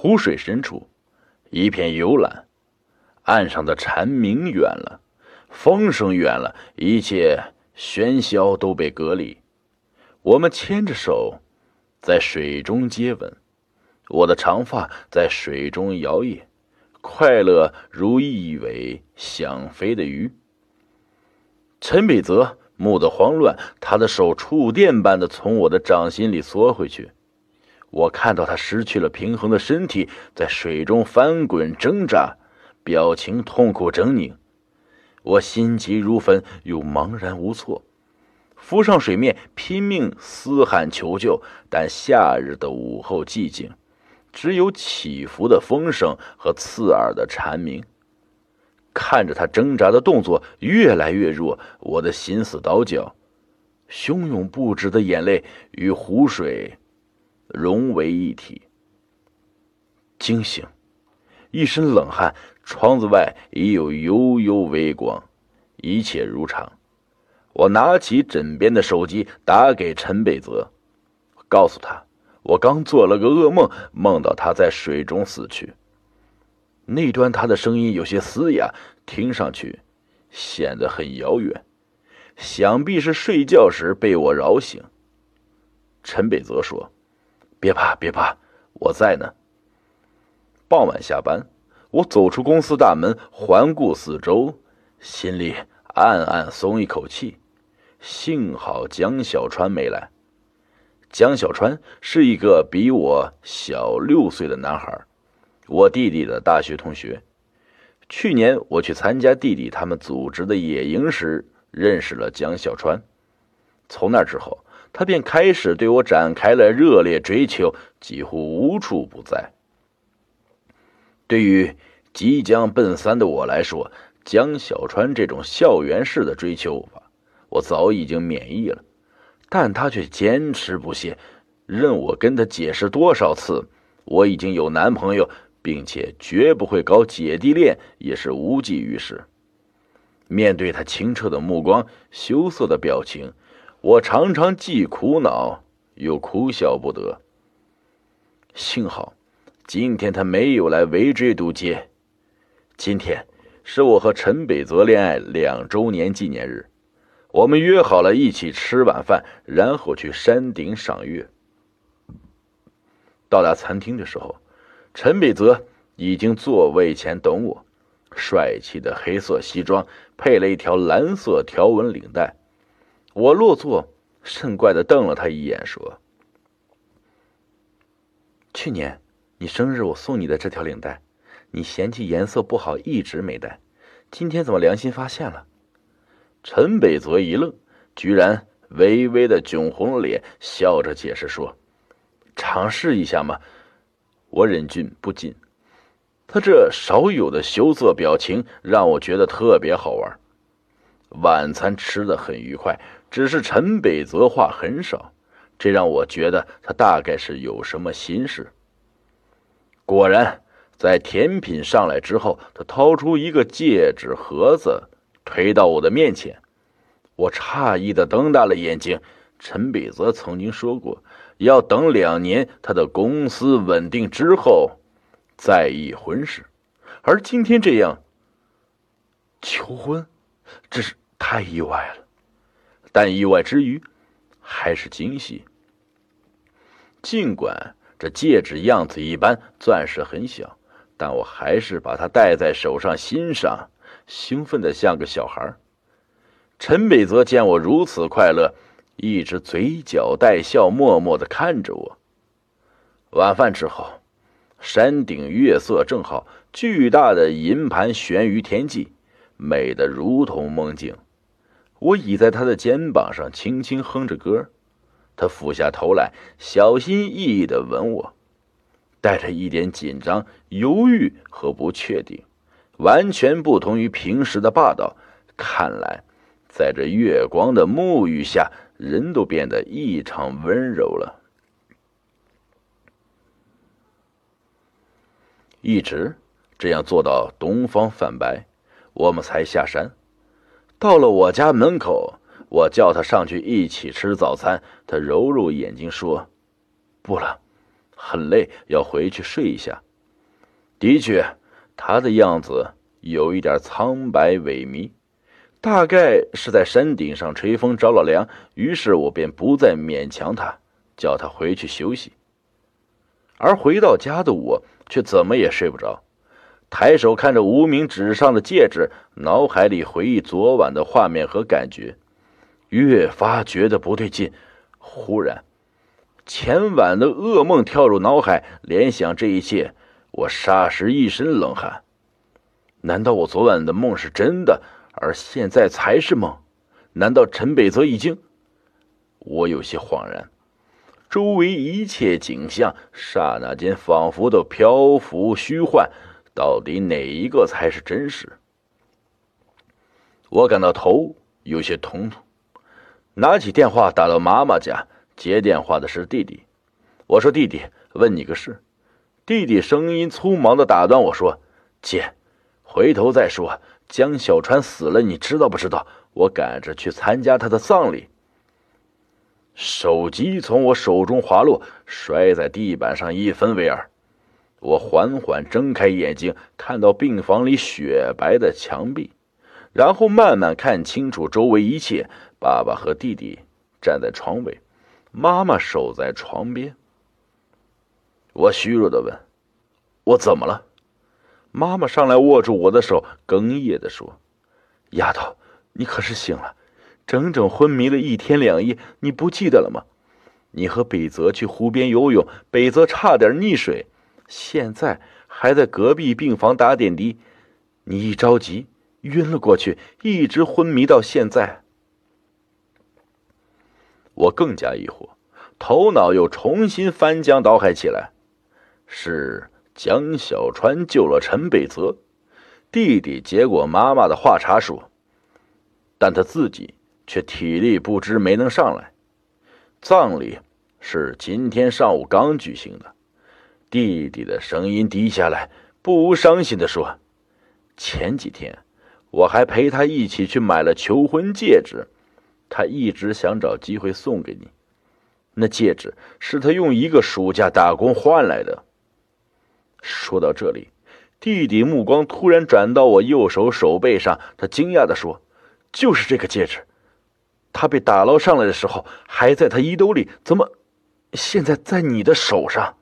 湖水深处，一片幽蓝，岸上的蝉鸣远了，风声远了，一切喧嚣都被隔离。我们牵着手，在水中接吻，我的长发在水中摇曳，快乐如一尾想飞的鱼。陈北泽目的慌乱，他的手触电般的从我的掌心里缩回去。我看到他失去了平衡的身体在水中翻滚挣扎，表情痛苦狰狞。我心急如焚，又茫然无措，浮上水面，拼命嘶喊求救。但夏日的午后寂静，只有起伏的风声和刺耳的蝉鸣。看着他挣扎的动作越来越弱，我的心似刀绞，汹涌不止的眼泪与湖水。融为一体。惊醒，一身冷汗。窗子外已有悠悠微光，一切如常。我拿起枕边的手机，打给陈北泽，告诉他我刚做了个噩梦，梦到他在水中死去。那端他的声音有些嘶哑，听上去显得很遥远，想必是睡觉时被我扰醒。陈北泽说。别怕，别怕，我在呢。傍晚下班，我走出公司大门，环顾四周，心里暗暗松一口气。幸好江小川没来。江小川是一个比我小六岁的男孩，我弟弟的大学同学。去年我去参加弟弟他们组织的野营时，认识了江小川。从那之后。他便开始对我展开了热烈追求，几乎无处不在。对于即将奔三的我来说，江小川这种校园式的追求法，我早已经免疫了。但他却坚持不懈，任我跟他解释多少次，我已经有男朋友，并且绝不会搞姐弟恋，也是无济于事。面对他清澈的目光、羞涩的表情。我常常既苦恼又哭笑不得。幸好，今天他没有来围追堵截。今天是我和陈北泽恋爱两周年纪念日，我们约好了一起吃晚饭，然后去山顶赏月。到达餐厅的时候，陈北泽已经座位前等我，帅气的黑色西装配了一条蓝色条纹领带。我落座，甚怪的瞪了他一眼，说：“去年你生日我送你的这条领带，你嫌弃颜色不好，一直没戴。今天怎么良心发现了？”陈北泽一愣，居然微微的窘红了脸，笑着解释说：“尝试一下嘛。”我忍俊不禁，他这少有的羞涩表情让我觉得特别好玩。晚餐吃的很愉快。只是陈北泽话很少，这让我觉得他大概是有什么心事。果然，在甜品上来之后，他掏出一个戒指盒子，推到我的面前。我诧异的瞪大了眼睛。陈北泽曾经说过，要等两年，他的公司稳定之后再议婚事。而今天这样求婚，真是太意外了。但意外之余，还是惊喜。尽管这戒指样子一般，钻石很小，但我还是把它戴在手上欣赏，兴奋的像个小孩。陈北泽见我如此快乐，一直嘴角带笑，默默的看着我。晚饭之后，山顶月色正好，巨大的银盘悬于天际，美得如同梦境。我倚在他的肩膀上，轻轻哼着歌。他俯下头来，小心翼翼地吻我，带着一点紧张、犹豫和不确定，完全不同于平时的霸道。看来，在这月光的沐浴下，人都变得异常温柔了。一直这样做到东方泛白，我们才下山。到了我家门口，我叫他上去一起吃早餐。他揉揉眼睛说：“不了，很累，要回去睡一下。”的确，他的样子有一点苍白萎靡，大概是在山顶上吹风着了凉。于是我便不再勉强他，叫他回去休息。而回到家的我却怎么也睡不着，抬手看着无名指上的戒指，脑海里回忆昨晚的画面和感觉，越发觉得不对劲。忽然，前晚的噩梦跳入脑海，联想这一切，我霎时一身冷汗。难道我昨晚的梦是真的，而现在才是梦？难道陈北泽已经……我有些恍然。周围一切景象，刹那间仿佛都漂浮虚幻，到底哪一个才是真实？我感到头有些痛痛，拿起电话打到妈妈家，接电话的是弟弟。我说：“弟弟，问你个事。”弟弟声音匆忙的打断我说：“姐，回头再说。江小川死了，你知道不知道？我赶着去参加他的葬礼。”手机从我手中滑落，摔在地板上，一分为二。我缓缓睁开眼睛，看到病房里雪白的墙壁，然后慢慢看清楚周围一切。爸爸和弟弟站在床尾，妈妈守在床边。我虚弱的问：“我怎么了？”妈妈上来握住我的手，哽咽的说：“丫头，你可是醒了。”整整昏迷了一天两夜，你不记得了吗？你和北泽去湖边游泳，北泽差点溺水，现在还在隔壁病房打点滴。你一着急晕了过去，一直昏迷到现在。我更加疑惑，头脑又重新翻江倒海起来。是江小川救了陈北泽，弟弟接过妈妈的话茬说，但他自己。却体力不支，没能上来。葬礼是今天上午刚举行的。弟弟的声音低下来，不无伤心的说：“前几天我还陪他一起去买了求婚戒指，他一直想找机会送给你。那戒指是他用一个暑假打工换来的。”说到这里，弟弟目光突然转到我右手手背上，他惊讶的说：“就是这个戒指。”他被打捞上来的时候还在他衣兜里，怎么现在在你的手上？